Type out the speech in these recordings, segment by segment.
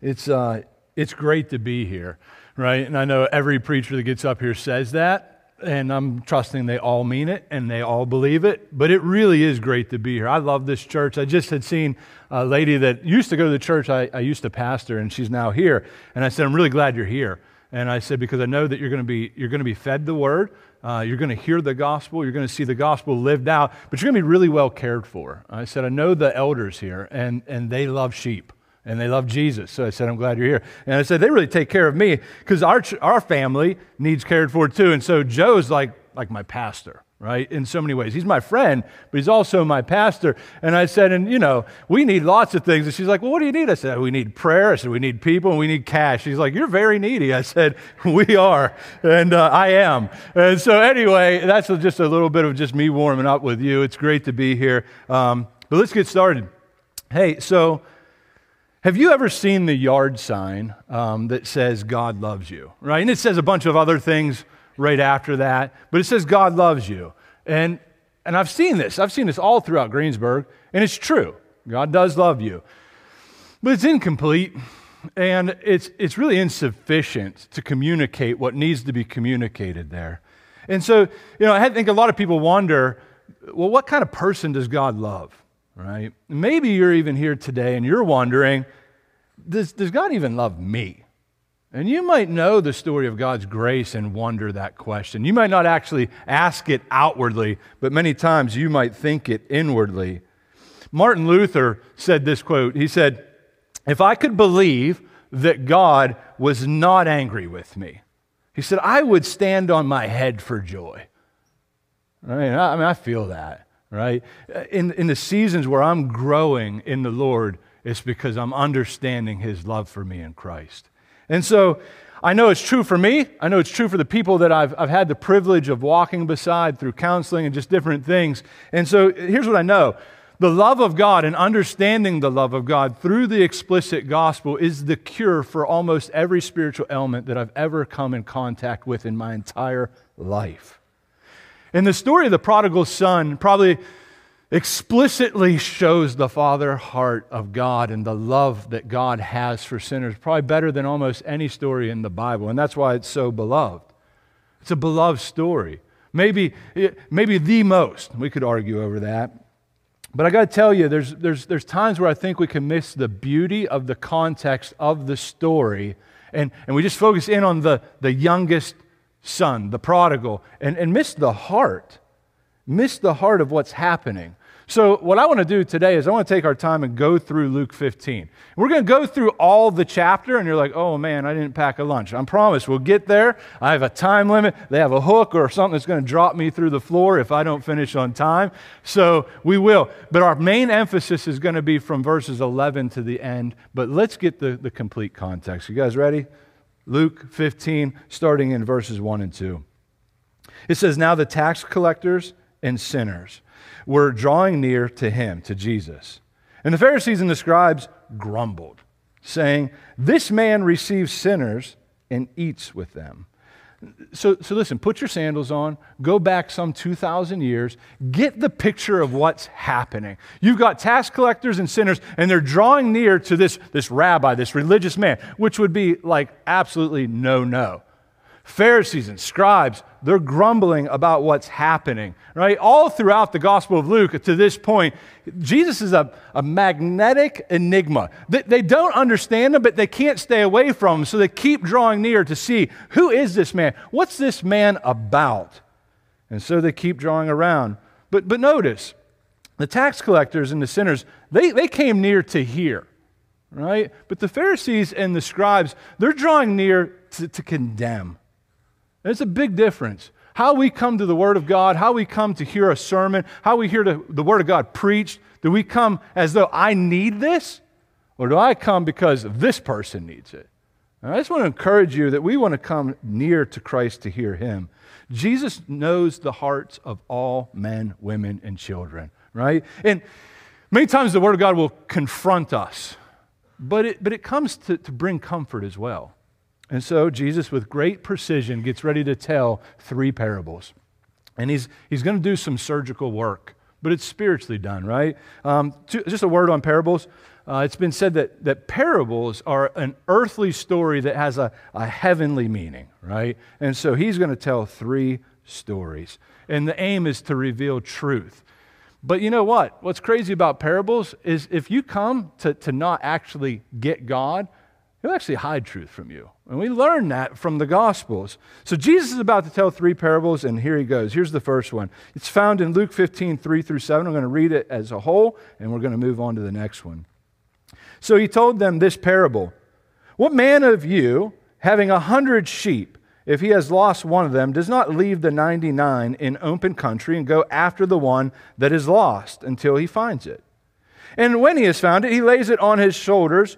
It's, uh, it's great to be here, right? And I know every preacher that gets up here says that, and I'm trusting they all mean it and they all believe it. But it really is great to be here. I love this church. I just had seen a lady that used to go to the church I, I used to pastor, and she's now here. And I said, I'm really glad you're here. And I said, because I know that you're going to be, you're going to be fed the word, uh, you're going to hear the gospel, you're going to see the gospel lived out, but you're going to be really well cared for. I said, I know the elders here, and, and they love sheep and they love Jesus. So I said, I'm glad you're here. And I said, they really take care of me because our, our family needs cared for too. And so Joe's like, like my pastor, right? In so many ways. He's my friend, but he's also my pastor. And I said, and you know, we need lots of things. And she's like, well, what do you need? I said, we need prayer. I said, we need people and we need cash. She's like, you're very needy. I said, we are. And uh, I am. And so anyway, that's just a little bit of just me warming up with you. It's great to be here. Um, but let's get started. Hey, so have you ever seen the yard sign um, that says God loves you, right? And it says a bunch of other things right after that, but it says God loves you. And, and I've seen this. I've seen this all throughout Greensburg, and it's true. God does love you. But it's incomplete, and it's, it's really insufficient to communicate what needs to be communicated there. And so, you know, I think a lot of people wonder well, what kind of person does God love? right? Maybe you're even here today and you're wondering, does, does God even love me? And you might know the story of God's grace and wonder that question. You might not actually ask it outwardly, but many times you might think it inwardly. Martin Luther said this quote He said, If I could believe that God was not angry with me, he said, I would stand on my head for joy. Right? I mean, I feel that right? Uh, in, in the seasons where I'm growing in the Lord, it's because I'm understanding His love for me in Christ. And so I know it's true for me. I know it's true for the people that I've, I've had the privilege of walking beside through counseling and just different things. And so here's what I know the love of God and understanding the love of God through the explicit gospel is the cure for almost every spiritual element that I've ever come in contact with in my entire life. And the story of the prodigal son probably explicitly shows the father heart of God and the love that God has for sinners, probably better than almost any story in the Bible. And that's why it's so beloved. It's a beloved story. Maybe, eh, maybe the most. We could argue over that. But I got to tell you, there's, there's, there's times where I think we can miss the beauty of the context of the story, and, and we just focus in on the, the youngest son, the prodigal, and, and miss the heart, miss the heart of what's happening. So, what I want to do today is I want to take our time and go through Luke 15. We're going to go through all the chapter, and you're like, oh man, I didn't pack a lunch. I promise we'll get there. I have a time limit. They have a hook or something that's going to drop me through the floor if I don't finish on time. So, we will. But our main emphasis is going to be from verses 11 to the end. But let's get the, the complete context. You guys ready? Luke 15, starting in verses 1 and 2. It says, Now the tax collectors and sinners were drawing near to him, to Jesus. And the Pharisees and the scribes grumbled, saying, This man receives sinners and eats with them. So, so listen, put your sandals on, go back some 2,000 years, get the picture of what's happening. You've got tax collectors and sinners, and they're drawing near to this, this rabbi, this religious man, which would be like absolutely no no. Pharisees and scribes, they're grumbling about what's happening, right? All throughout the Gospel of Luke to this point, Jesus is a, a magnetic enigma. They, they don't understand him, but they can't stay away from him, so they keep drawing near to see who is this man? What's this man about? And so they keep drawing around. But, but notice, the tax collectors and the sinners, they, they came near to hear, right? But the Pharisees and the scribes, they're drawing near to, to condemn. There's a big difference. How we come to the Word of God, how we come to hear a sermon, how we hear the, the Word of God preached. Do we come as though I need this? Or do I come because this person needs it? And I just want to encourage you that we want to come near to Christ to hear Him. Jesus knows the hearts of all men, women, and children, right? And many times the Word of God will confront us, but it, but it comes to, to bring comfort as well. And so Jesus, with great precision, gets ready to tell three parables. And he's, he's going to do some surgical work but it's spiritually done, right? Um, just a word on parables. Uh, it's been said that, that parables are an earthly story that has a, a heavenly meaning, right? And so he's going to tell three stories. And the aim is to reveal truth. But you know what? What's crazy about parables is if you come to, to not actually get God, He'll actually hide truth from you. And we learn that from the Gospels. So Jesus is about to tell three parables, and here he goes. Here's the first one. It's found in Luke 15, 3 through 7. I'm going to read it as a whole, and we're going to move on to the next one. So he told them this parable What man of you, having a hundred sheep, if he has lost one of them, does not leave the 99 in open country and go after the one that is lost until he finds it? And when he has found it, he lays it on his shoulders,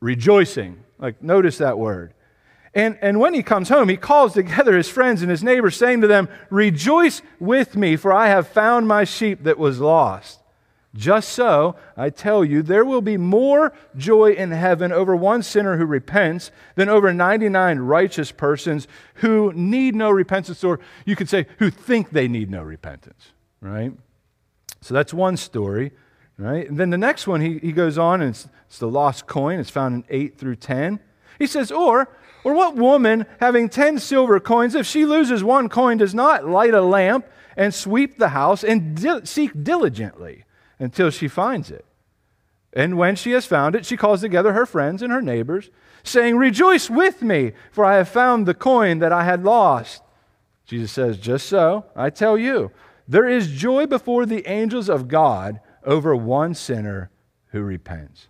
rejoicing. Like, notice that word. And, and when he comes home, he calls together his friends and his neighbors, saying to them, Rejoice with me, for I have found my sheep that was lost. Just so, I tell you, there will be more joy in heaven over one sinner who repents than over 99 righteous persons who need no repentance, or you could say, who think they need no repentance, right? So that's one story, right? And then the next one, he, he goes on, and it's, it's the lost coin. It's found in 8 through 10. He says, Or, or what woman having 10 silver coins, if she loses one coin, does not light a lamp and sweep the house and di- seek diligently? until she finds it. And when she has found it, she calls together her friends and her neighbors, saying, Rejoice with me, for I have found the coin that I had lost. Jesus says, Just so, I tell you, there is joy before the angels of God over one sinner who repents.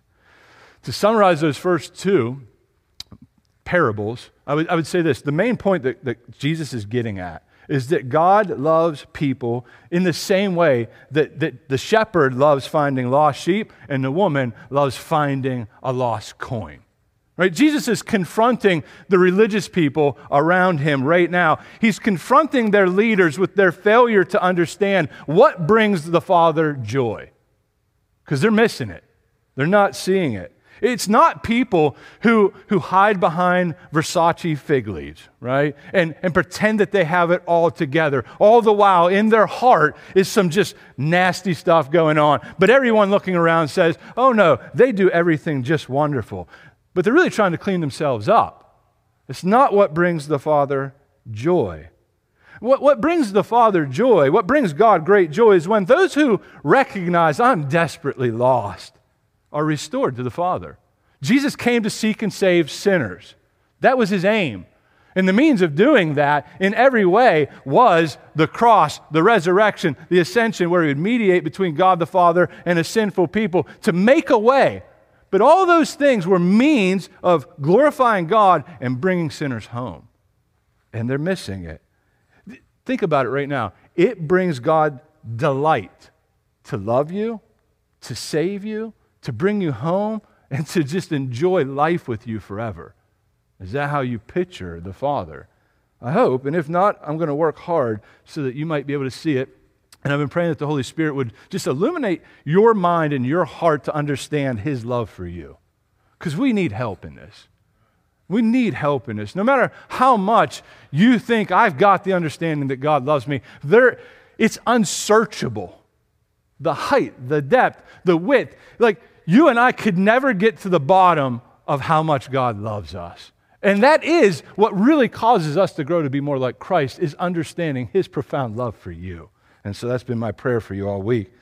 To summarize those first two parables, I would, I would say this the main point that, that Jesus is getting at is that God loves people in the same way that, that the shepherd loves finding lost sheep and the woman loves finding a lost coin. Right? Jesus is confronting the religious people around him right now. He's confronting their leaders with their failure to understand what brings the Father joy. Because they're missing it. They're not seeing it. It's not people who, who hide behind Versace fig leaves, right? And, and pretend that they have it all together. All the while, in their heart is some just nasty stuff going on. But everyone looking around says, oh no, they do everything just wonderful. But they're really trying to clean themselves up. It's not what brings the Father joy. What, what brings the Father joy, what brings God great joy, is when those who recognize I'm desperately lost are restored to the Father. Jesus came to seek and save sinners. That was his aim. And the means of doing that in every way was the cross, the resurrection, the ascension, where he would mediate between God the Father and a sinful people to make a way. But all those things were means of glorifying God and bringing sinners home. And they're missing it. Think about it right now. It brings God delight to love you, to save you, to bring you home and to just enjoy life with you forever. Is that how you picture the Father? I hope. And if not, I'm going to work hard so that you might be able to see it. And I've been praying that the Holy Spirit would just illuminate your mind and your heart to understand His love for you. Because we need help in this. We need help in this. No matter how much you think I've got the understanding that God loves me, there, it's unsearchable. The height, the depth, the width. Like, you and I could never get to the bottom of how much God loves us. And that is what really causes us to grow to be more like Christ is understanding his profound love for you. And so that's been my prayer for you all week.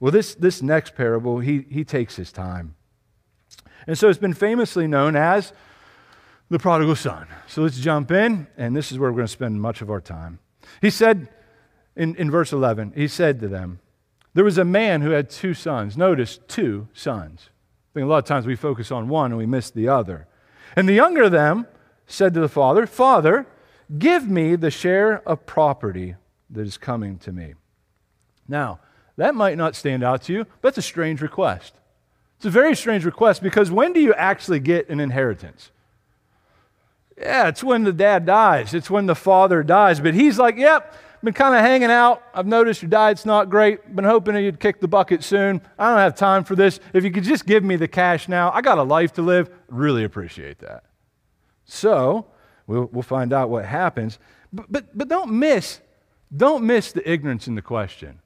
Well, this, this next parable, he, he takes his time. And so it's been famously known as the prodigal son. So let's jump in, and this is where we're going to spend much of our time. He said in, in verse 11, he said to them, there was a man who had two sons. Notice, two sons. I think a lot of times we focus on one and we miss the other. And the younger of them said to the father, Father, give me the share of property that is coming to me. Now, that might not stand out to you, but that's a strange request. It's a very strange request because when do you actually get an inheritance? Yeah, it's when the dad dies, it's when the father dies. But he's like, yep, been kind of hanging out. I've noticed your diet's not great. Been hoping you'd kick the bucket soon. I don't have time for this. If you could just give me the cash now, I got a life to live. Really appreciate that. So, we'll, we'll find out what happens. But, but, but don't miss, don't miss the ignorance in the question.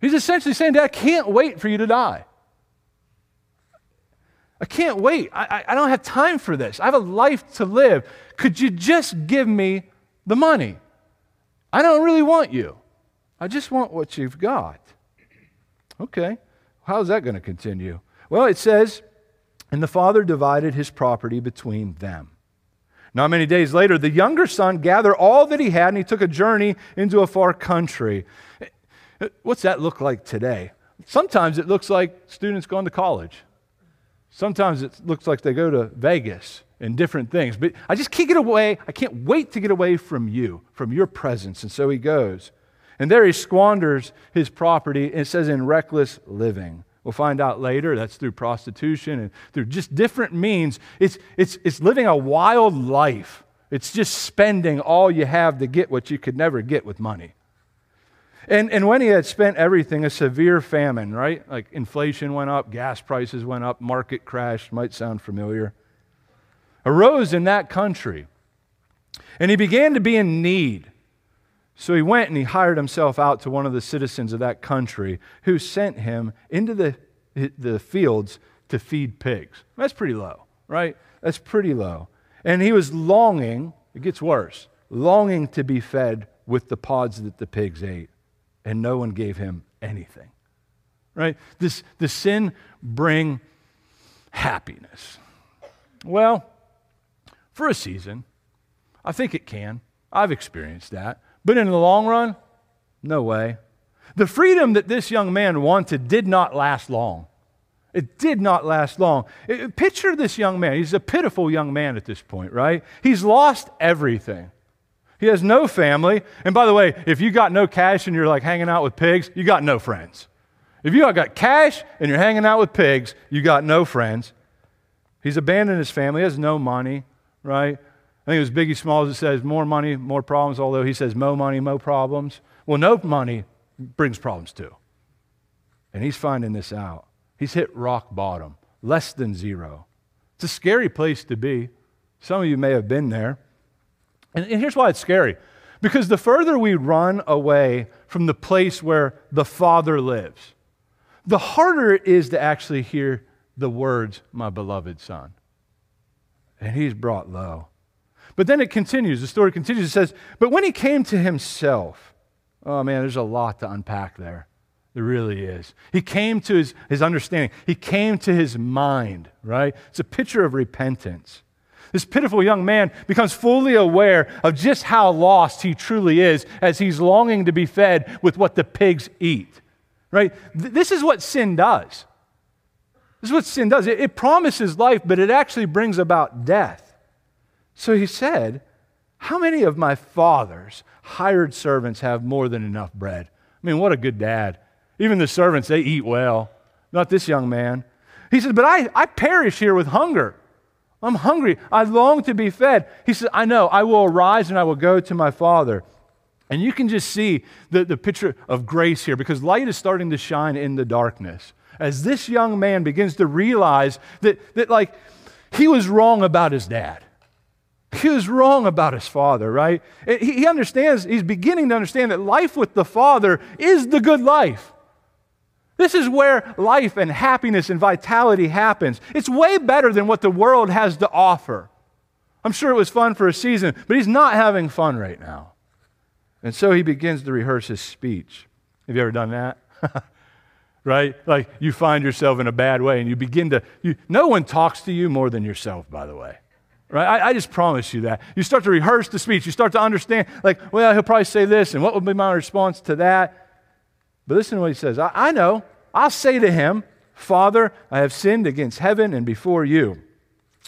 He's essentially saying, Dad, I can't wait for you to die. I can't wait. I, I, don't have time for this. I have a life to live. Could you just give me the money? I don't really want you. I just want what you've got. Okay. How's that going to continue? Well, it says, and the father divided his property between them. Not many days later, the younger son gathered all that he had and he took a journey into a far country. What's that look like today? Sometimes it looks like students going to college. Sometimes it looks like they go to Vegas and different things. But I just can't get away. I can't wait to get away from you, from your presence. And so he goes. And there he squanders his property. It says in reckless living. We'll find out later that's through prostitution and through just different means. It's, it's, it's living a wild life. It's just spending all you have to get what you could never get with money. And, and when he had spent everything, a severe famine, right? Like inflation went up, gas prices went up, market crashed, might sound familiar, arose in that country. And he began to be in need. So he went and he hired himself out to one of the citizens of that country who sent him into the, the fields to feed pigs. That's pretty low, right? That's pretty low. And he was longing, it gets worse, longing to be fed with the pods that the pigs ate and no one gave him anything. Right? This, the sin bring happiness. Well, for a season, I think it can. I've experienced that. But in the long run, no way. The freedom that this young man wanted did not last long. It did not last long. Picture this young man. He's a pitiful young man at this point, right? He's lost everything. He has no family. And by the way, if you got no cash and you're like hanging out with pigs, you got no friends. If you got cash and you're hanging out with pigs, you got no friends. He's abandoned his family, he has no money, right? I think it was Biggie Smalls that says, more money, more problems, although he says, mo money, mo problems. Well, no money brings problems too. And he's finding this out. He's hit rock bottom, less than zero. It's a scary place to be. Some of you may have been there. And, and here's why it's scary because the further we run away from the place where the Father lives, the harder it is to actually hear the words, my beloved Son. And he's brought low. But then it continues. The story continues. It says, But when he came to himself, oh man, there's a lot to unpack there. There really is. He came to his, his understanding, he came to his mind, right? It's a picture of repentance. This pitiful young man becomes fully aware of just how lost he truly is as he's longing to be fed with what the pigs eat. Right? This is what sin does. This is what sin does. It, it promises life, but it actually brings about death. So he said, How many of my father's hired servants have more than enough bread? I mean, what a good dad. Even the servants, they eat well. Not this young man. He said, But I, I perish here with hunger. I'm hungry. I long to be fed. He says, I know. I will arise and I will go to my father. And you can just see the, the picture of grace here because light is starting to shine in the darkness. As this young man begins to realize that, that like, he was wrong about his dad. He was wrong about his father, right? He, he understands, he's beginning to understand that life with the father is the good life. This is where life and happiness and vitality happens. It's way better than what the world has to offer. I'm sure it was fun for a season, but he's not having fun right now. And so he begins to rehearse his speech. Have you ever done that? right? Like you find yourself in a bad way and you begin to, you, no one talks to you more than yourself, by the way. Right? I, I, just promise you that. You start to rehearse the speech. You start to understand, like, well, he'll probably say this, and what would be my response to that? But listen to what he says. I, I know. I'll say to him, Father, I have sinned against heaven and before you.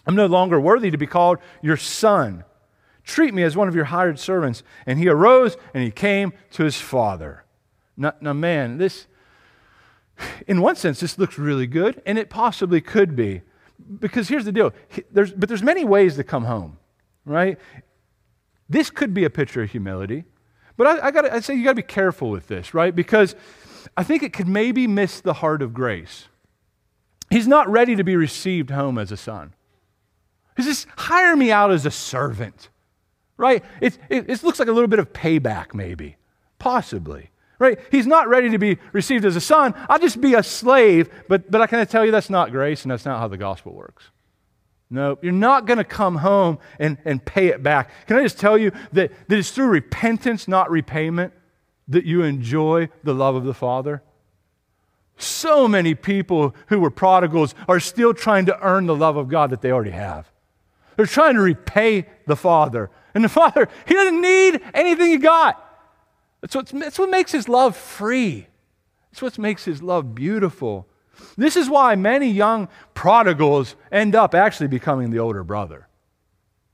I'm no longer worthy to be called your son. Treat me as one of your hired servants. And he arose and he came to his father. Now, now, man, this, in one sense, this looks really good, and it possibly could be. Because here's the deal there's, but there's many ways to come home, right? This could be a picture of humility. But I, I gotta, I say you got to be careful with this, right? Because I think it could maybe miss the heart of grace. He's not ready to be received home as a son. He says, hire me out as a servant, right? It, it, it looks like a little bit of payback, maybe, possibly. Right? He's not ready to be received as a son. I'll just be a slave. But, but I can tell you that's not grace and that's not how the gospel works. No, you're not going to come home and, and pay it back. Can I just tell you that, that it's through repentance, not repayment, that you enjoy the love of the Father? So many people who were prodigals are still trying to earn the love of God that they already have. They're trying to repay the Father. And the Father, He doesn't need anything you got. That's, what that's what makes His love free. That's what makes His love beautiful. This is why many young prodigals end up actually becoming the older brother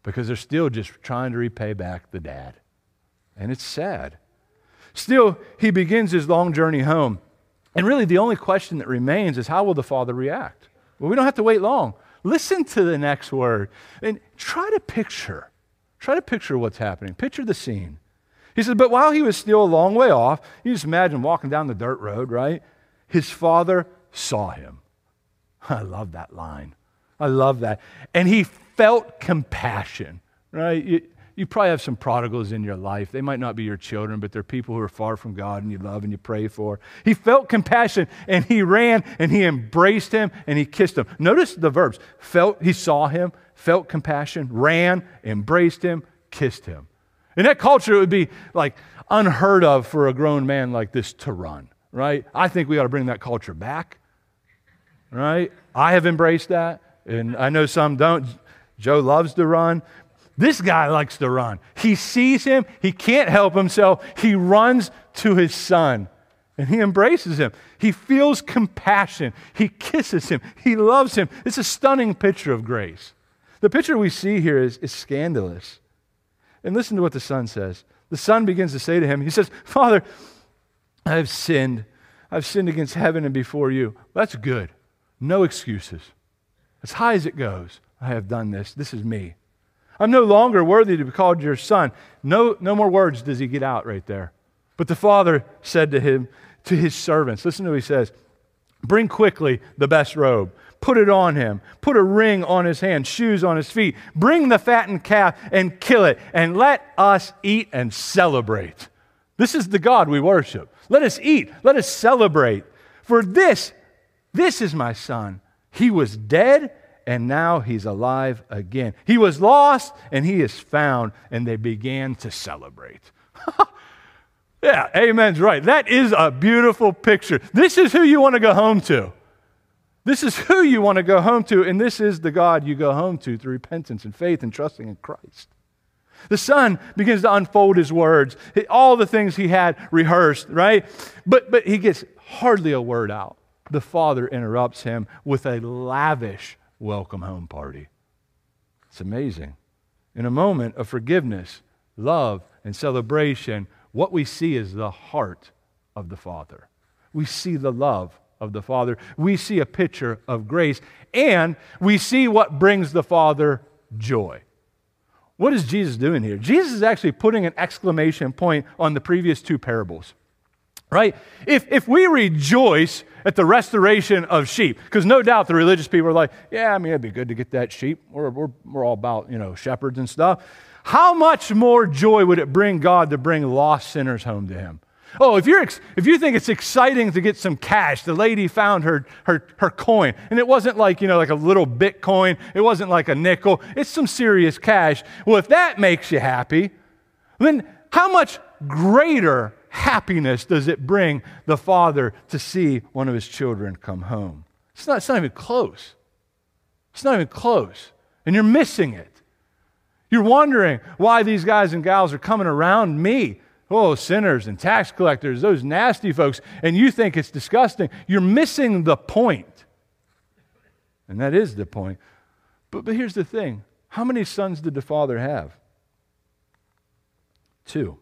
because they're still just trying to repay back the dad. And it's sad. Still, he begins his long journey home. And really, the only question that remains is how will the father react? Well, we don't have to wait long. Listen to the next word and try to picture. Try to picture what's happening. Picture the scene. He says, But while he was still a long way off, you just imagine walking down the dirt road, right? His father saw him. I love that line. I love that. And he felt compassion, right? You, you probably have some prodigals in your life. They might not be your children, but they're people who are far from God and you love and you pray for. He felt compassion and he ran and he embraced him and he kissed him. Notice the verbs. Felt, he saw him, felt compassion, ran, embraced him, kissed him. In that culture, it would be like unheard of for a grown man like this to run, right? I think we ought to bring that culture back right? I have embraced that, and I know some don't. Joe loves to run. This guy likes to run. He sees him, he can't help himself. He runs to his son and he embraces him. He feels compassion. He kisses him. He loves him. It's a stunning picture of grace. The picture we see here is, is scandalous. And listen to what the son says. The son begins to say to him, He says, Father, I have sinned. I've sinned against heaven and before you. That's good. No excuses. As high as it goes, I have done this. This is me. I'm no longer worthy to be called your son. No, no more words does he get out right there. But the father said to him, to his servants, listen to what he says Bring quickly the best robe, put it on him, put a ring on his hand, shoes on his feet, bring the fattened calf and kill it, and let us eat and celebrate. This is the God we worship. Let us eat, let us celebrate. For this this is my son. He was dead and now he's alive again. He was lost and he is found, and they began to celebrate. yeah, amen's right. That is a beautiful picture. This is who you want to go home to. This is who you want to go home to, and this is the God you go home to through repentance and faith and trusting in Christ. The son begins to unfold his words, all the things he had rehearsed, right? But, but he gets hardly a word out the father interrupts him with a lavish welcome home party. It's amazing. In a moment of forgiveness, love, and celebration, what we see is the heart of the Father. We see the love of the Father. We see a picture of grace, and we see what brings the Father joy. What is Jesus doing here? Jesus is actually putting an exclamation point on the previous two parables right? If, if we rejoice at the restoration of sheep, because no doubt the religious people are like, yeah, I mean, it'd be good to get that sheep. We're, we're, we're all about, you know, shepherds and stuff. How much more joy would it bring God to bring lost sinners home to Him? Oh, if, you're, if you think it's exciting to get some cash, the lady found her, her, her coin. And it wasn't like, you know, like a little Bitcoin. It wasn't like a nickel. It's some serious cash. Well, if that makes you happy, then how much greater happiness does it bring the father to see one of his children come home? It's not, it's not even close. It's not even close. And you're missing it. You're wondering why these guys and gals are coming around me. Oh, sinners and tax collectors, those nasty folks, and you think it's disgusting. You're missing the point. And that is the point. But, but here's the thing how many sons did the father have? Two.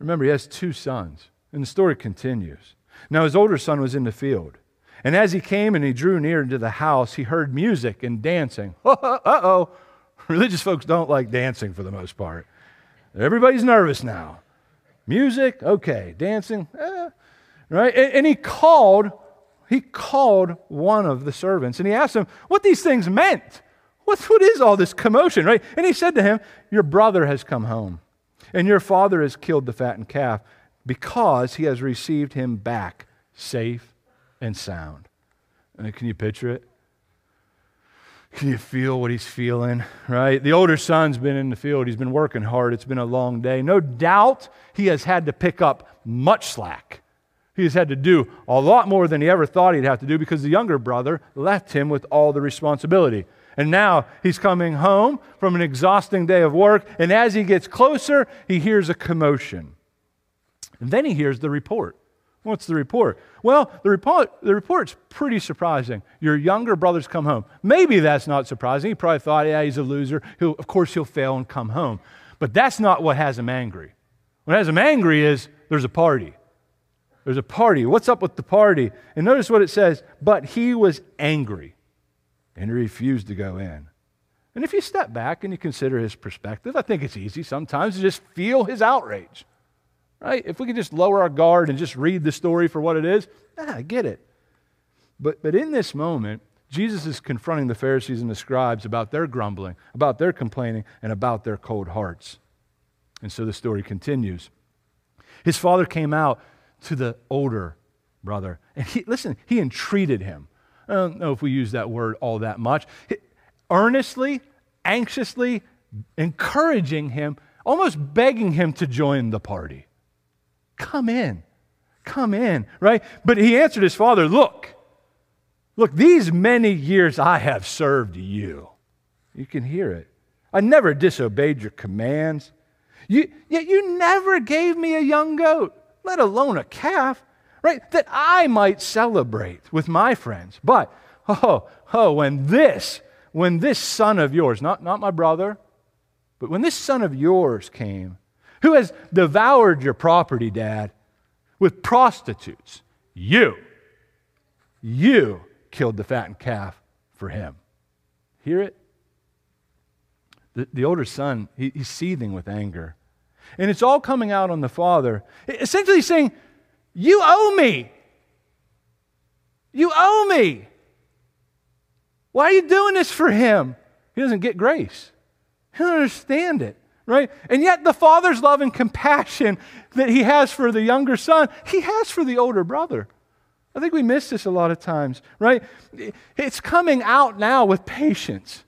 Remember, he has two sons. And the story continues. Now, his older son was in the field. And as he came and he drew near into the house, he heard music and dancing. uh oh. Religious folks don't like dancing for the most part. Everybody's nervous now. Music, okay. Dancing, eh. right? And, and he called, he called one of the servants and he asked him what these things meant. What, what is all this commotion, right? And he said to him, Your brother has come home and your father has killed the fattened calf because he has received him back safe and sound. And can you picture it? Can you feel what he's feeling, right? The older son's been in the field. He's been working hard. It's been a long day. No doubt he has had to pick up much slack. He has had to do a lot more than he ever thought he'd have to do because the younger brother left him with all the responsibility. And now he's coming home from an exhausting day of work, and as he gets closer, he hears a commotion. And then he hears the report. What's the report? Well, the report the report's pretty surprising. Your younger brother's come home. Maybe that's not surprising. He probably thought, yeah, he's a loser. He'll, of course, he'll fail and come home. But that's not what has him angry. What has him angry is there's a party. There's a party. What's up with the party? And notice what it says. But he was angry and he refused to go in. And if you step back and you consider his perspective, I think it's easy sometimes to just feel his outrage. Right? If we could just lower our guard and just read the story for what it is, ah, I get it. But, but in this moment, Jesus is confronting the Pharisees and the scribes about their grumbling, about their complaining, and about their cold hearts. And so the story continues. His father came out to the older brother, and he, listen, he entreated him. I don't know if we use that word all that much. Earnestly, anxiously encouraging him, almost begging him to join the party. Come in. Come in, right? But he answered his father, Look, look, these many years I have served you. You can hear it. I never disobeyed your commands. You, yet you never gave me a young goat, let alone a calf, right? That I might celebrate with my friends. But, oh, oh, when this, when this son of yours, not, not my brother, but when this son of yours came, who has devoured your property, Dad, with prostitutes? You. You killed the fattened calf for him. Hear it? The, the older son, he, he's seething with anger. And it's all coming out on the father, essentially saying, You owe me. You owe me. Why are you doing this for him? He doesn't get grace. He doesn't understand it right? And yet, the father's love and compassion that he has for the younger son, he has for the older brother. I think we miss this a lot of times, right? It's coming out now with patience.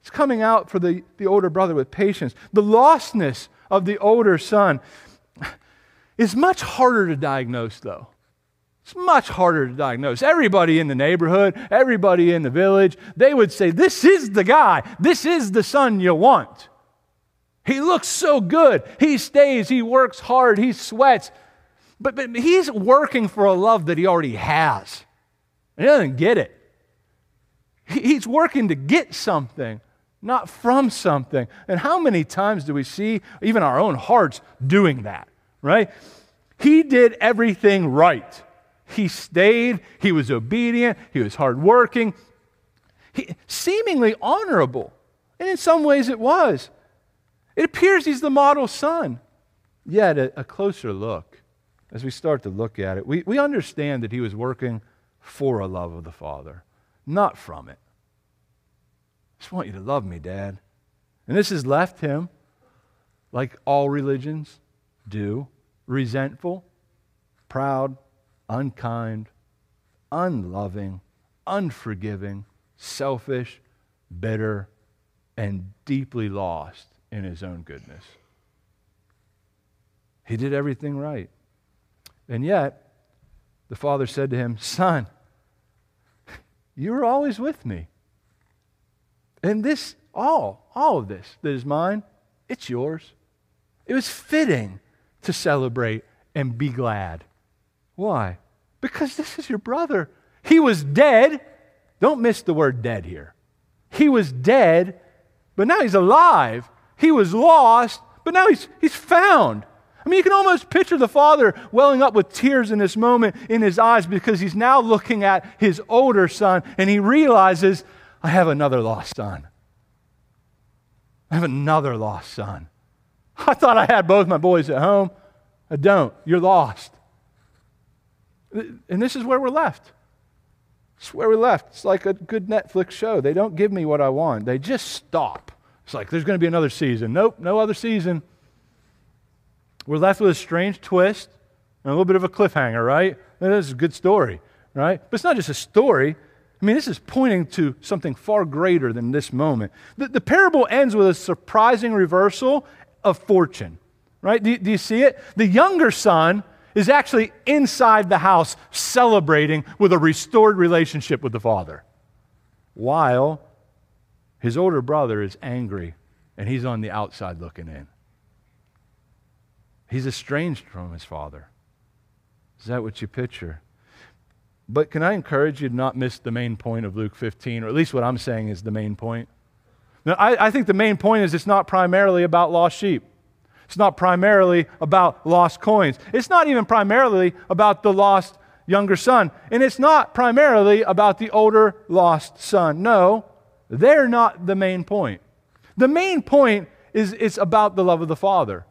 It's coming out for the, the older brother with patience. The lostness of the older son is much harder to diagnose, though. It's much harder to diagnose. Everybody in the neighborhood, everybody in the village, they would say, This is the guy. This is the son you want. He looks so good. He stays, he works hard, he sweats. But, but he's working for a love that he already has. He doesn't get it. He's working to get something, not from something. And how many times do we see even our own hearts doing that, right? He did everything right. He stayed, he was obedient, he was hardworking, he, seemingly honorable. And in some ways it was. It appears he's the model son. Yet, a, a closer look, as we start to look at it, we, we understand that he was working for a love of the Father, not from it. I just want you to love me, Dad. And this has left him, like all religions do, resentful, proud, unkind, unloving, unforgiving, selfish, bitter, and deeply lost in his own goodness. He did everything right. And yet, the father said to him, Son, you were always with me. And this, all, all of this that is mine, it's yours. It was fitting to celebrate and be glad. Why? Because this is your brother. He was dead. Don't miss the word dead here. He was dead, but now he's alive he was lost, but now he's, he's found. I mean, you can almost picture the father welling up with tears in this moment in his eyes because he's now looking at his older son and he realizes, I have another lost son. I have another lost son. I thought I had both my boys at home. I don't. You're lost. And this is where we're left. It's where we're left. It's like a good Netflix show. They don't give me what I want, they just stop. It's like there's going to be another season. Nope, no other season. we're left with a strange twist and a little bit of a cliffhanger, right? That is a good story, right? But it's not just a story. I mean, this is pointing to something far greater than this moment. The, the parable ends with a surprising reversal of fortune, right? Do, do you see it? The younger son is actually inside the house celebrating with a restored relationship with the father, while his older brother is angry and he's on the outside looking in. He's estranged from his father. Is that what you picture? But can I encourage you to not miss the main point of Luke 15, or at least what I'm saying is the main point? Now, I, I think the main point is it's not primarily about lost sheep. It's not primarily about lost coins. It's not even primarily about the lost younger son. And it's not primarily about the older lost son. No, they're not the main point. The main point is it's about the love of the Father.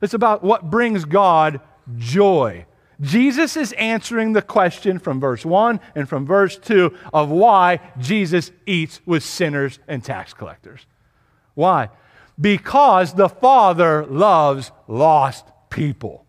It's about what brings God joy. Jesus is answering the question from verse 1 and from verse 2 of why Jesus eats with sinners and tax collectors. Why? Because the Father loves lost people.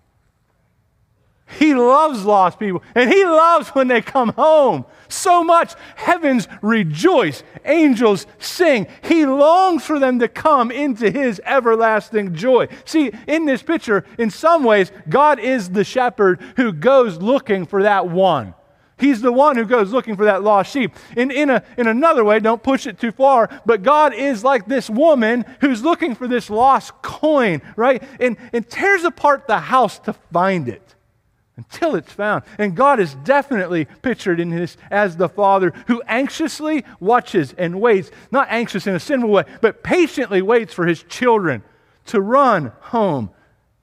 He loves lost people, and He loves when they come home so much. Heavens rejoice, angels sing. He longs for them to come into His everlasting joy. See, in this picture, in some ways, God is the shepherd who goes looking for that one. He's the one who goes looking for that lost sheep. In, in, a, in another way, don't push it too far, but God is like this woman who's looking for this lost coin, right? And, and tears apart the house to find it until it's found. And God is definitely pictured in this as the Father who anxiously watches and waits, not anxious in a sinful way, but patiently waits for his children to run home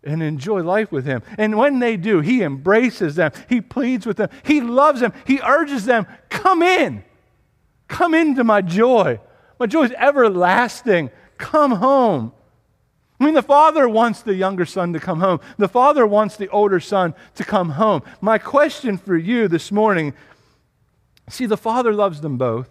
and enjoy life with him. And when they do, he embraces them, he pleads with them, he loves them, he urges them, come in. Come into my joy. My joy is everlasting. Come home. I mean, the father wants the younger son to come home. The father wants the older son to come home. My question for you this morning see, the father loves them both,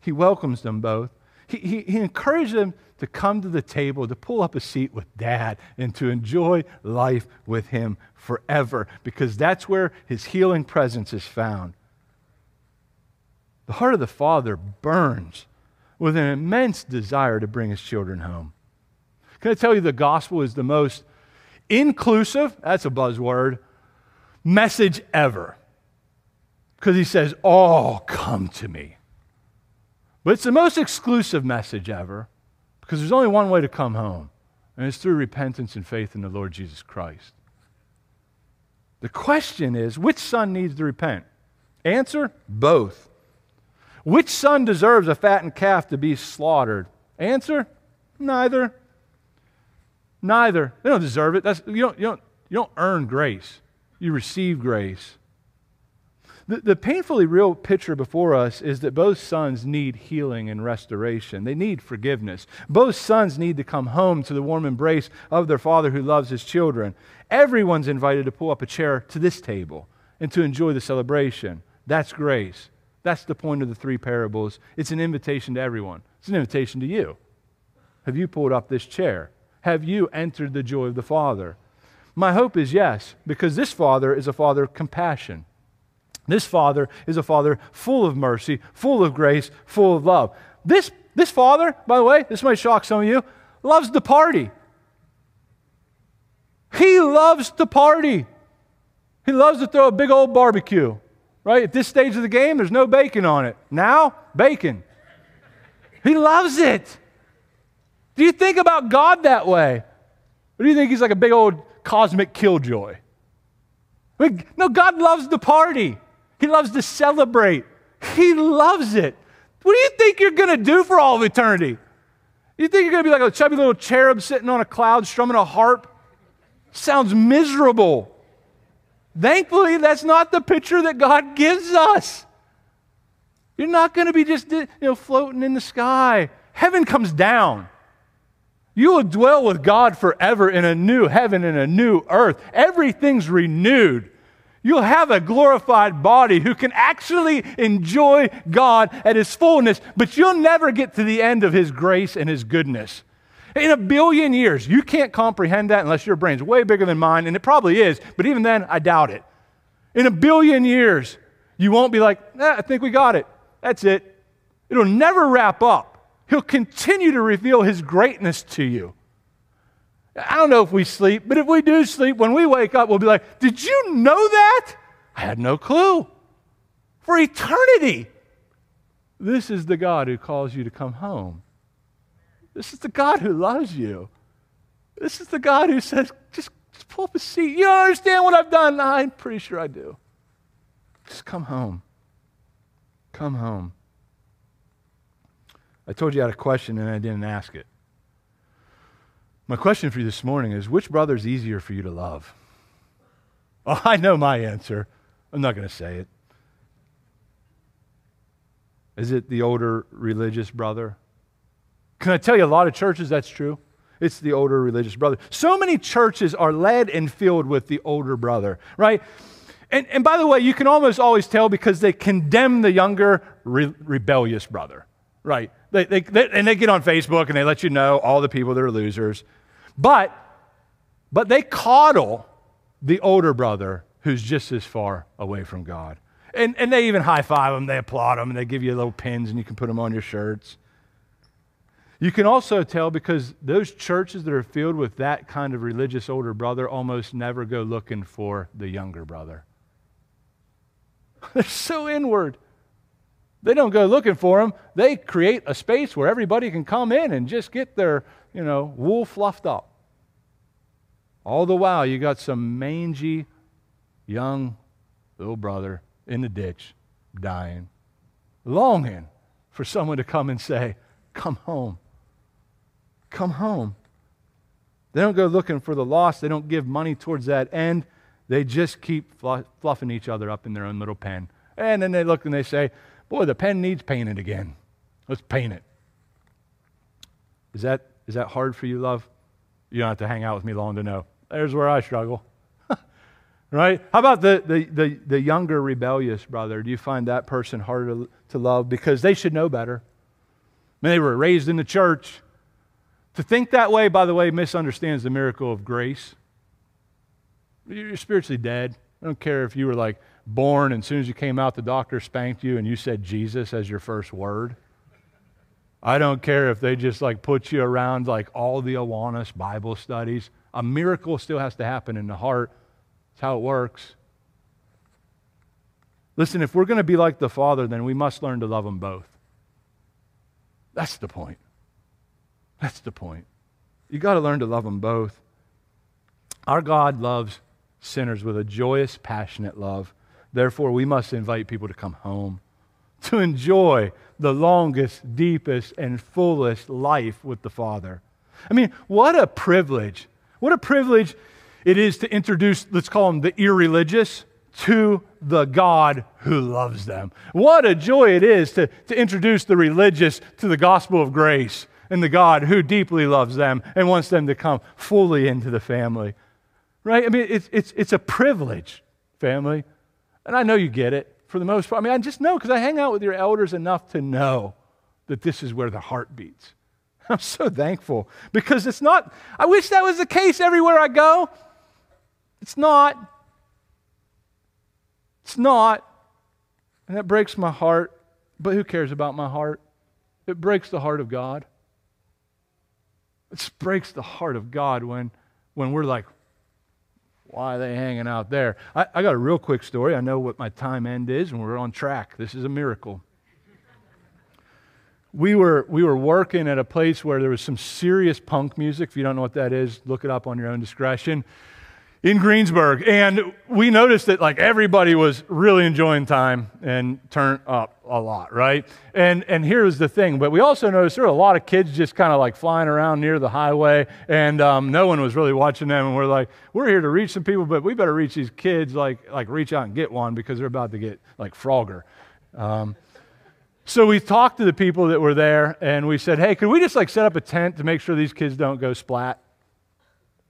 he welcomes them both. He, he, he encourages them to come to the table, to pull up a seat with dad, and to enjoy life with him forever, because that's where his healing presence is found. The heart of the father burns with an immense desire to bring his children home. Can I tell you the gospel is the most inclusive, that's a buzzword, message ever. Because he says, All come to me. But it's the most exclusive message ever because there's only one way to come home, and it's through repentance and faith in the Lord Jesus Christ. The question is which son needs to repent? Answer both. Which son deserves a fattened calf to be slaughtered? Answer neither. Neither. They don't deserve it. That's, you, don't, you, don't, you don't earn grace, you receive grace. The, the painfully real picture before us is that both sons need healing and restoration. They need forgiveness. Both sons need to come home to the warm embrace of their father who loves his children. Everyone's invited to pull up a chair to this table and to enjoy the celebration. That's grace. That's the point of the three parables. It's an invitation to everyone, it's an invitation to you. Have you pulled up this chair? Have you entered the joy of the Father? My hope is yes, because this Father is a Father of compassion. This Father is a Father full of mercy, full of grace, full of love. This, this Father, by the way, this might shock some of you, loves to party. He loves to party. He loves to throw a big old barbecue, right? At this stage of the game, there's no bacon on it. Now, bacon. He loves it. Do you think about God that way? Or do you think he's like a big old cosmic killjoy? I mean, no, God loves the party. He loves to celebrate. He loves it. What do you think you're going to do for all of eternity? You think you're going to be like a chubby little cherub sitting on a cloud strumming a harp? Sounds miserable. Thankfully, that's not the picture that God gives us. You're not going to be just you know, floating in the sky. Heaven comes down. You will dwell with God forever in a new heaven and a new earth. Everything's renewed. You'll have a glorified body who can actually enjoy God at his fullness, but you'll never get to the end of his grace and his goodness. In a billion years, you can't comprehend that unless your brain's way bigger than mine, and it probably is, but even then, I doubt it. In a billion years, you won't be like, eh, I think we got it. That's it. It'll never wrap up. He'll continue to reveal his greatness to you. I don't know if we sleep, but if we do sleep, when we wake up, we'll be like, Did you know that? I had no clue. For eternity. This is the God who calls you to come home. This is the God who loves you. This is the God who says, just, just pull up a seat. You don't understand what I've done. I'm pretty sure I do. Just come home. Come home. I told you I had a question and I didn't ask it. My question for you this morning is which brother is easier for you to love? Oh, I know my answer. I'm not going to say it. Is it the older religious brother? Can I tell you, a lot of churches that's true? It's the older religious brother. So many churches are led and filled with the older brother, right? And, and by the way, you can almost always tell because they condemn the younger, re- rebellious brother, right? They, they, they, and they get on Facebook and they let you know all the people that are losers. But, but they coddle the older brother who's just as far away from God. And, and they even high five them, they applaud them, and they give you little pins and you can put them on your shirts. You can also tell because those churches that are filled with that kind of religious older brother almost never go looking for the younger brother. They're so inward. They don't go looking for them. They create a space where everybody can come in and just get their, you know, wool fluffed up. All the while, you got some mangy, young little brother in the ditch dying, longing for someone to come and say, Come home. Come home. They don't go looking for the lost. They don't give money towards that end. They just keep fluffing each other up in their own little pen. And then they look and they say, Boy, the pen needs painted again. Let's paint it. Is that, is that hard for you, love? You don't have to hang out with me long to know. There's where I struggle. right? How about the, the, the, the, younger rebellious brother? Do you find that person harder to, to love? Because they should know better. I mean, they were raised in the church. To think that way, by the way, misunderstands the miracle of grace. You're spiritually dead. I don't care if you were like born and as soon as you came out, the doctor spanked you and you said Jesus as your first word. I don't care if they just like put you around like all the Awanas Bible studies. A miracle still has to happen in the heart. That's how it works. Listen, if we're going to be like the Father, then we must learn to love them both. That's the point. That's the point. You got to learn to love them both. Our God loves sinners with a joyous, passionate love. Therefore, we must invite people to come home, to enjoy the longest, deepest, and fullest life with the Father. I mean, what a privilege. What a privilege it is to introduce, let's call them the irreligious, to the God who loves them. What a joy it is to, to introduce the religious to the gospel of grace and the God who deeply loves them and wants them to come fully into the family. Right? I mean, it's, it's, it's a privilege, family. And I know you get it for the most part. I mean, I just know because I hang out with your elders enough to know that this is where the heart beats. I'm so thankful because it's not, I wish that was the case everywhere I go. It's not. It's not. And that breaks my heart. But who cares about my heart? It breaks the heart of God. It breaks the heart of God when, when we're like, why are they hanging out there? I, I got a real quick story. I know what my time end is, and we're on track. This is a miracle. We were, we were working at a place where there was some serious punk music. If you don't know what that is, look it up on your own discretion in Greensburg. And we noticed that like everybody was really enjoying time and turned up a lot, right? And and here's the thing, but we also noticed there were a lot of kids just kind of like flying around near the highway, and um, no one was really watching them. And we're like, we're here to reach some people, but we better reach these kids, like like reach out and get one because they're about to get like Frogger. Um, so we talked to the people that were there, and we said, hey, could we just like set up a tent to make sure these kids don't go splat?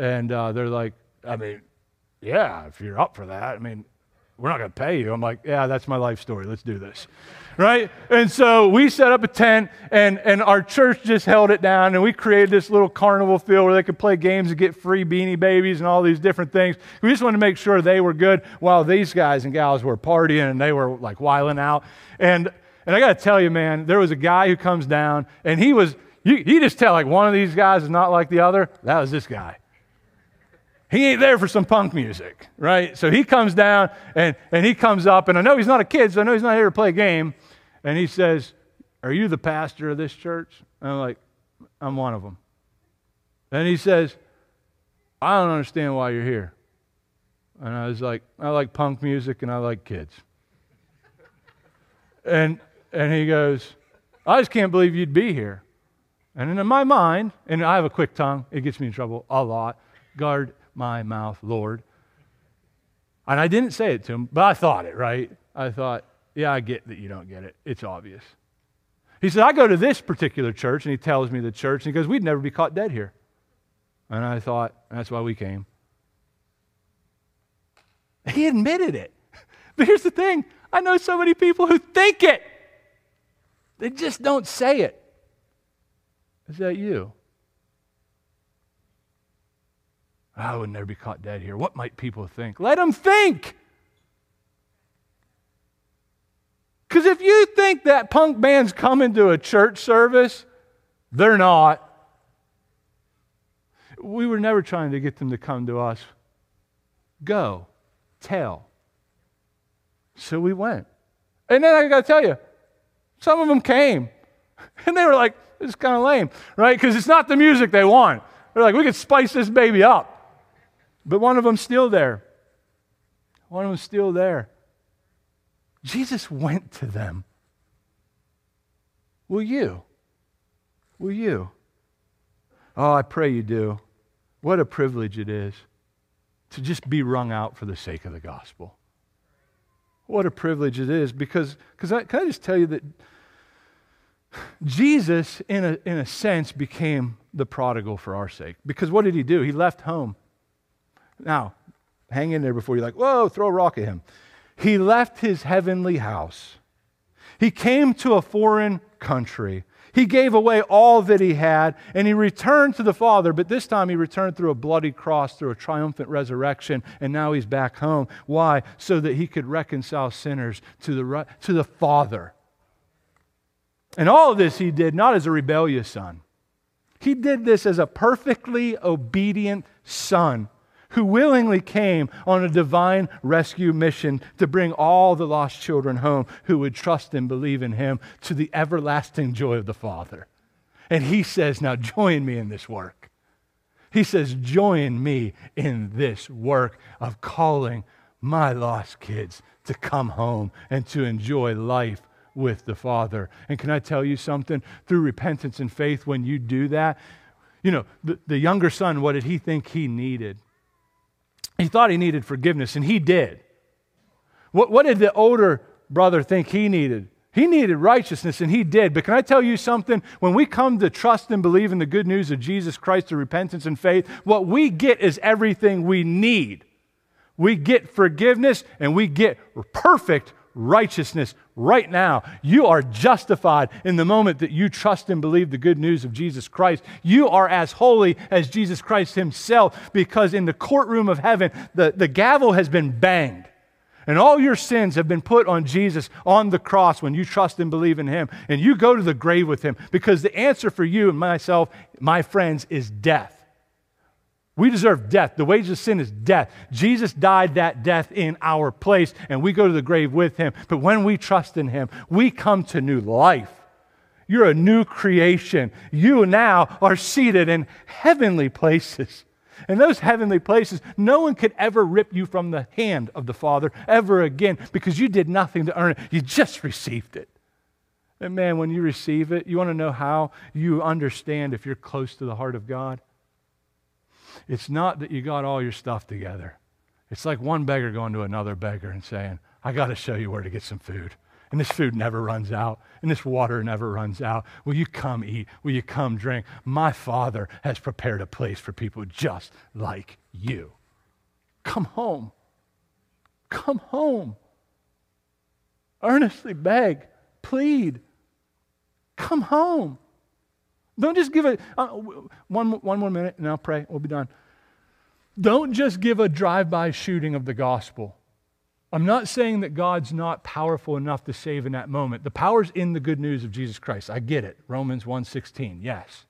And uh, they're like, I mean, yeah, if you're up for that. I mean, we're not going to pay you. I'm like, yeah, that's my life story. Let's do this. Right? And so we set up a tent, and, and our church just held it down, and we created this little carnival field where they could play games and get free beanie babies and all these different things. We just wanted to make sure they were good while these guys and gals were partying and they were like wiling out. And, and I got to tell you, man, there was a guy who comes down, and he was, you, you just tell like one of these guys is not like the other. That was this guy he ain't there for some punk music, right? So he comes down and, and he comes up, and I know he's not a kid, so I know he's not here to play a game. And he says, Are you the pastor of this church? And I'm like, I'm one of them. And he says, I don't understand why you're here. And I was like, I like punk music and I like kids. and, and he goes, I just can't believe you'd be here. And in my mind, and I have a quick tongue, it gets me in trouble a lot. Guard my mouth, Lord. And I didn't say it to him, but I thought it, right? I thought, yeah, I get that you don't get it. It's obvious. He said, I go to this particular church, and he tells me the church, and he goes, We'd never be caught dead here. And I thought, that's why we came. He admitted it. But here's the thing I know so many people who think it, they just don't say it. Is that you? I would never be caught dead here. What might people think? Let them think. Because if you think that punk band's coming to a church service, they're not. We were never trying to get them to come to us. Go, tell. So we went. And then I got to tell you, some of them came. And they were like, this is kind of lame, right? Because it's not the music they want. They're like, we could spice this baby up. But one of them's still there. One of them's still there. Jesus went to them. Will you? Will you? Oh, I pray you do. What a privilege it is to just be wrung out for the sake of the gospel. What a privilege it is because, because I, can I just tell you that Jesus, in a, in a sense, became the prodigal for our sake. Because what did he do? He left home. Now, hang in there before you're like, whoa, throw a rock at him. He left his heavenly house. He came to a foreign country. He gave away all that he had and he returned to the Father, but this time he returned through a bloody cross, through a triumphant resurrection, and now he's back home. Why? So that he could reconcile sinners to the, to the Father. And all of this he did not as a rebellious son, he did this as a perfectly obedient son who willingly came on a divine rescue mission to bring all the lost children home who would trust and believe in him to the everlasting joy of the Father. And he says, Now join me in this work. He says, Join me in this work of calling my lost kids to come home and to enjoy life with the Father. And can I tell you something? Through repentance and faith, when you do that, you know, the, the younger son, what did he think he needed? He thought he needed forgiveness, and he did. What, what did the older brother think he needed? He needed righteousness, and he did. But can I tell you something? When we come to trust and believe in the good news of Jesus Christ through repentance and faith, what we get is everything we need. We get forgiveness, and we get perfect righteousness right now. You are justified in the moment that you trust and believe the good news of Jesus Christ. You are as holy as Jesus Christ Himself because in the courtroom of heaven, the, the gavel has been banged. And all your sins have been put on Jesus on the cross when you trust and believe in Him. And you go to the grave with Him because the answer for you and myself, my friends, is death. We deserve death. The wages of sin is death. Jesus died that death in our place, and we go to the grave with him. But when we trust in him, we come to new life. You're a new creation. You now are seated in heavenly places. And those heavenly places, no one could ever rip you from the hand of the Father ever again because you did nothing to earn it. You just received it. And man, when you receive it, you want to know how you understand if you're close to the heart of God? It's not that you got all your stuff together. It's like one beggar going to another beggar and saying, I got to show you where to get some food. And this food never runs out, and this water never runs out. Will you come eat? Will you come drink? My Father has prepared a place for people just like you. Come home. Come home. Earnestly beg, plead. Come home. Don't just give a, uh, one, one more minute and I'll pray. We'll be done. Don't just give a drive by shooting of the gospel. I'm not saying that God's not powerful enough to save in that moment. The power's in the good news of Jesus Christ. I get it. Romans 1:16. Yes.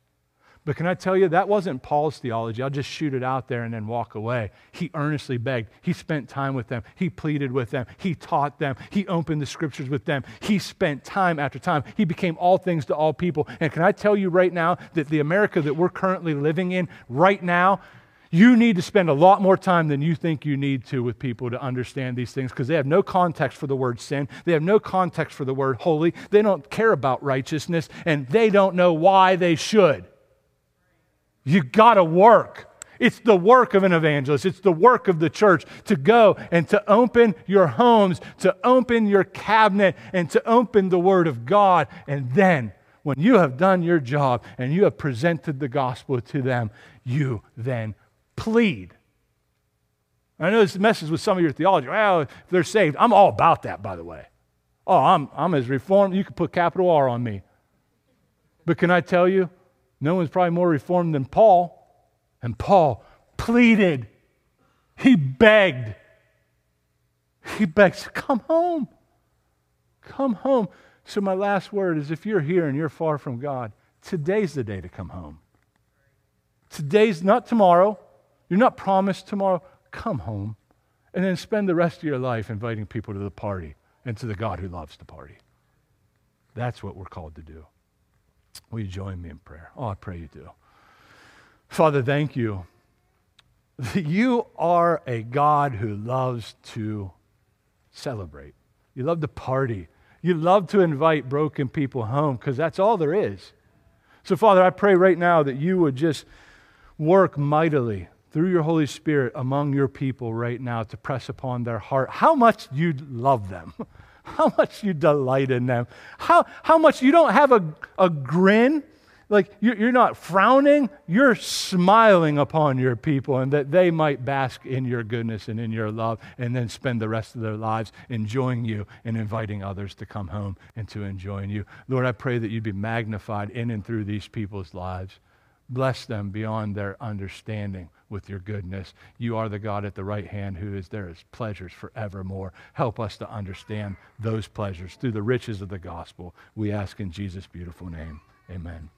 But can I tell you, that wasn't Paul's theology. I'll just shoot it out there and then walk away. He earnestly begged. He spent time with them. He pleaded with them. He taught them. He opened the scriptures with them. He spent time after time. He became all things to all people. And can I tell you right now that the America that we're currently living in right now, you need to spend a lot more time than you think you need to with people to understand these things because they have no context for the word sin. They have no context for the word holy. They don't care about righteousness, and they don't know why they should. You got to work. It's the work of an evangelist. It's the work of the church to go and to open your homes, to open your cabinet, and to open the Word of God. And then, when you have done your job and you have presented the gospel to them, you then plead. I know this messes with some of your theology. Well, if they're saved, I'm all about that, by the way. Oh, I'm, I'm as reformed. You could put capital R on me. But can I tell you, no one's probably more reformed than Paul. And Paul pleaded, he begged. He begs, come home. Come home. So, my last word is if you're here and you're far from God, today's the day to come home. Today's not tomorrow. You're not promised tomorrow. Come home. And then spend the rest of your life inviting people to the party and to the God who loves the party. That's what we're called to do. Will you join me in prayer? Oh, I pray you do. Father, thank you. You are a God who loves to celebrate. You love to party. You love to invite broken people home because that's all there is. So, Father, I pray right now that you would just work mightily through your Holy Spirit among your people right now to press upon their heart how much you love them. how much you delight in them, how, how much you don't have a, a grin, like you're not frowning, you're smiling upon your people, and that they might bask in your goodness and in your love, and then spend the rest of their lives enjoying you and inviting others to come home and to enjoy you. Lord, I pray that you'd be magnified in and through these people's lives. Bless them beyond their understanding with your goodness. You are the God at the right hand who is there as pleasures forevermore. Help us to understand those pleasures through the riches of the gospel. We ask in Jesus' beautiful name. Amen.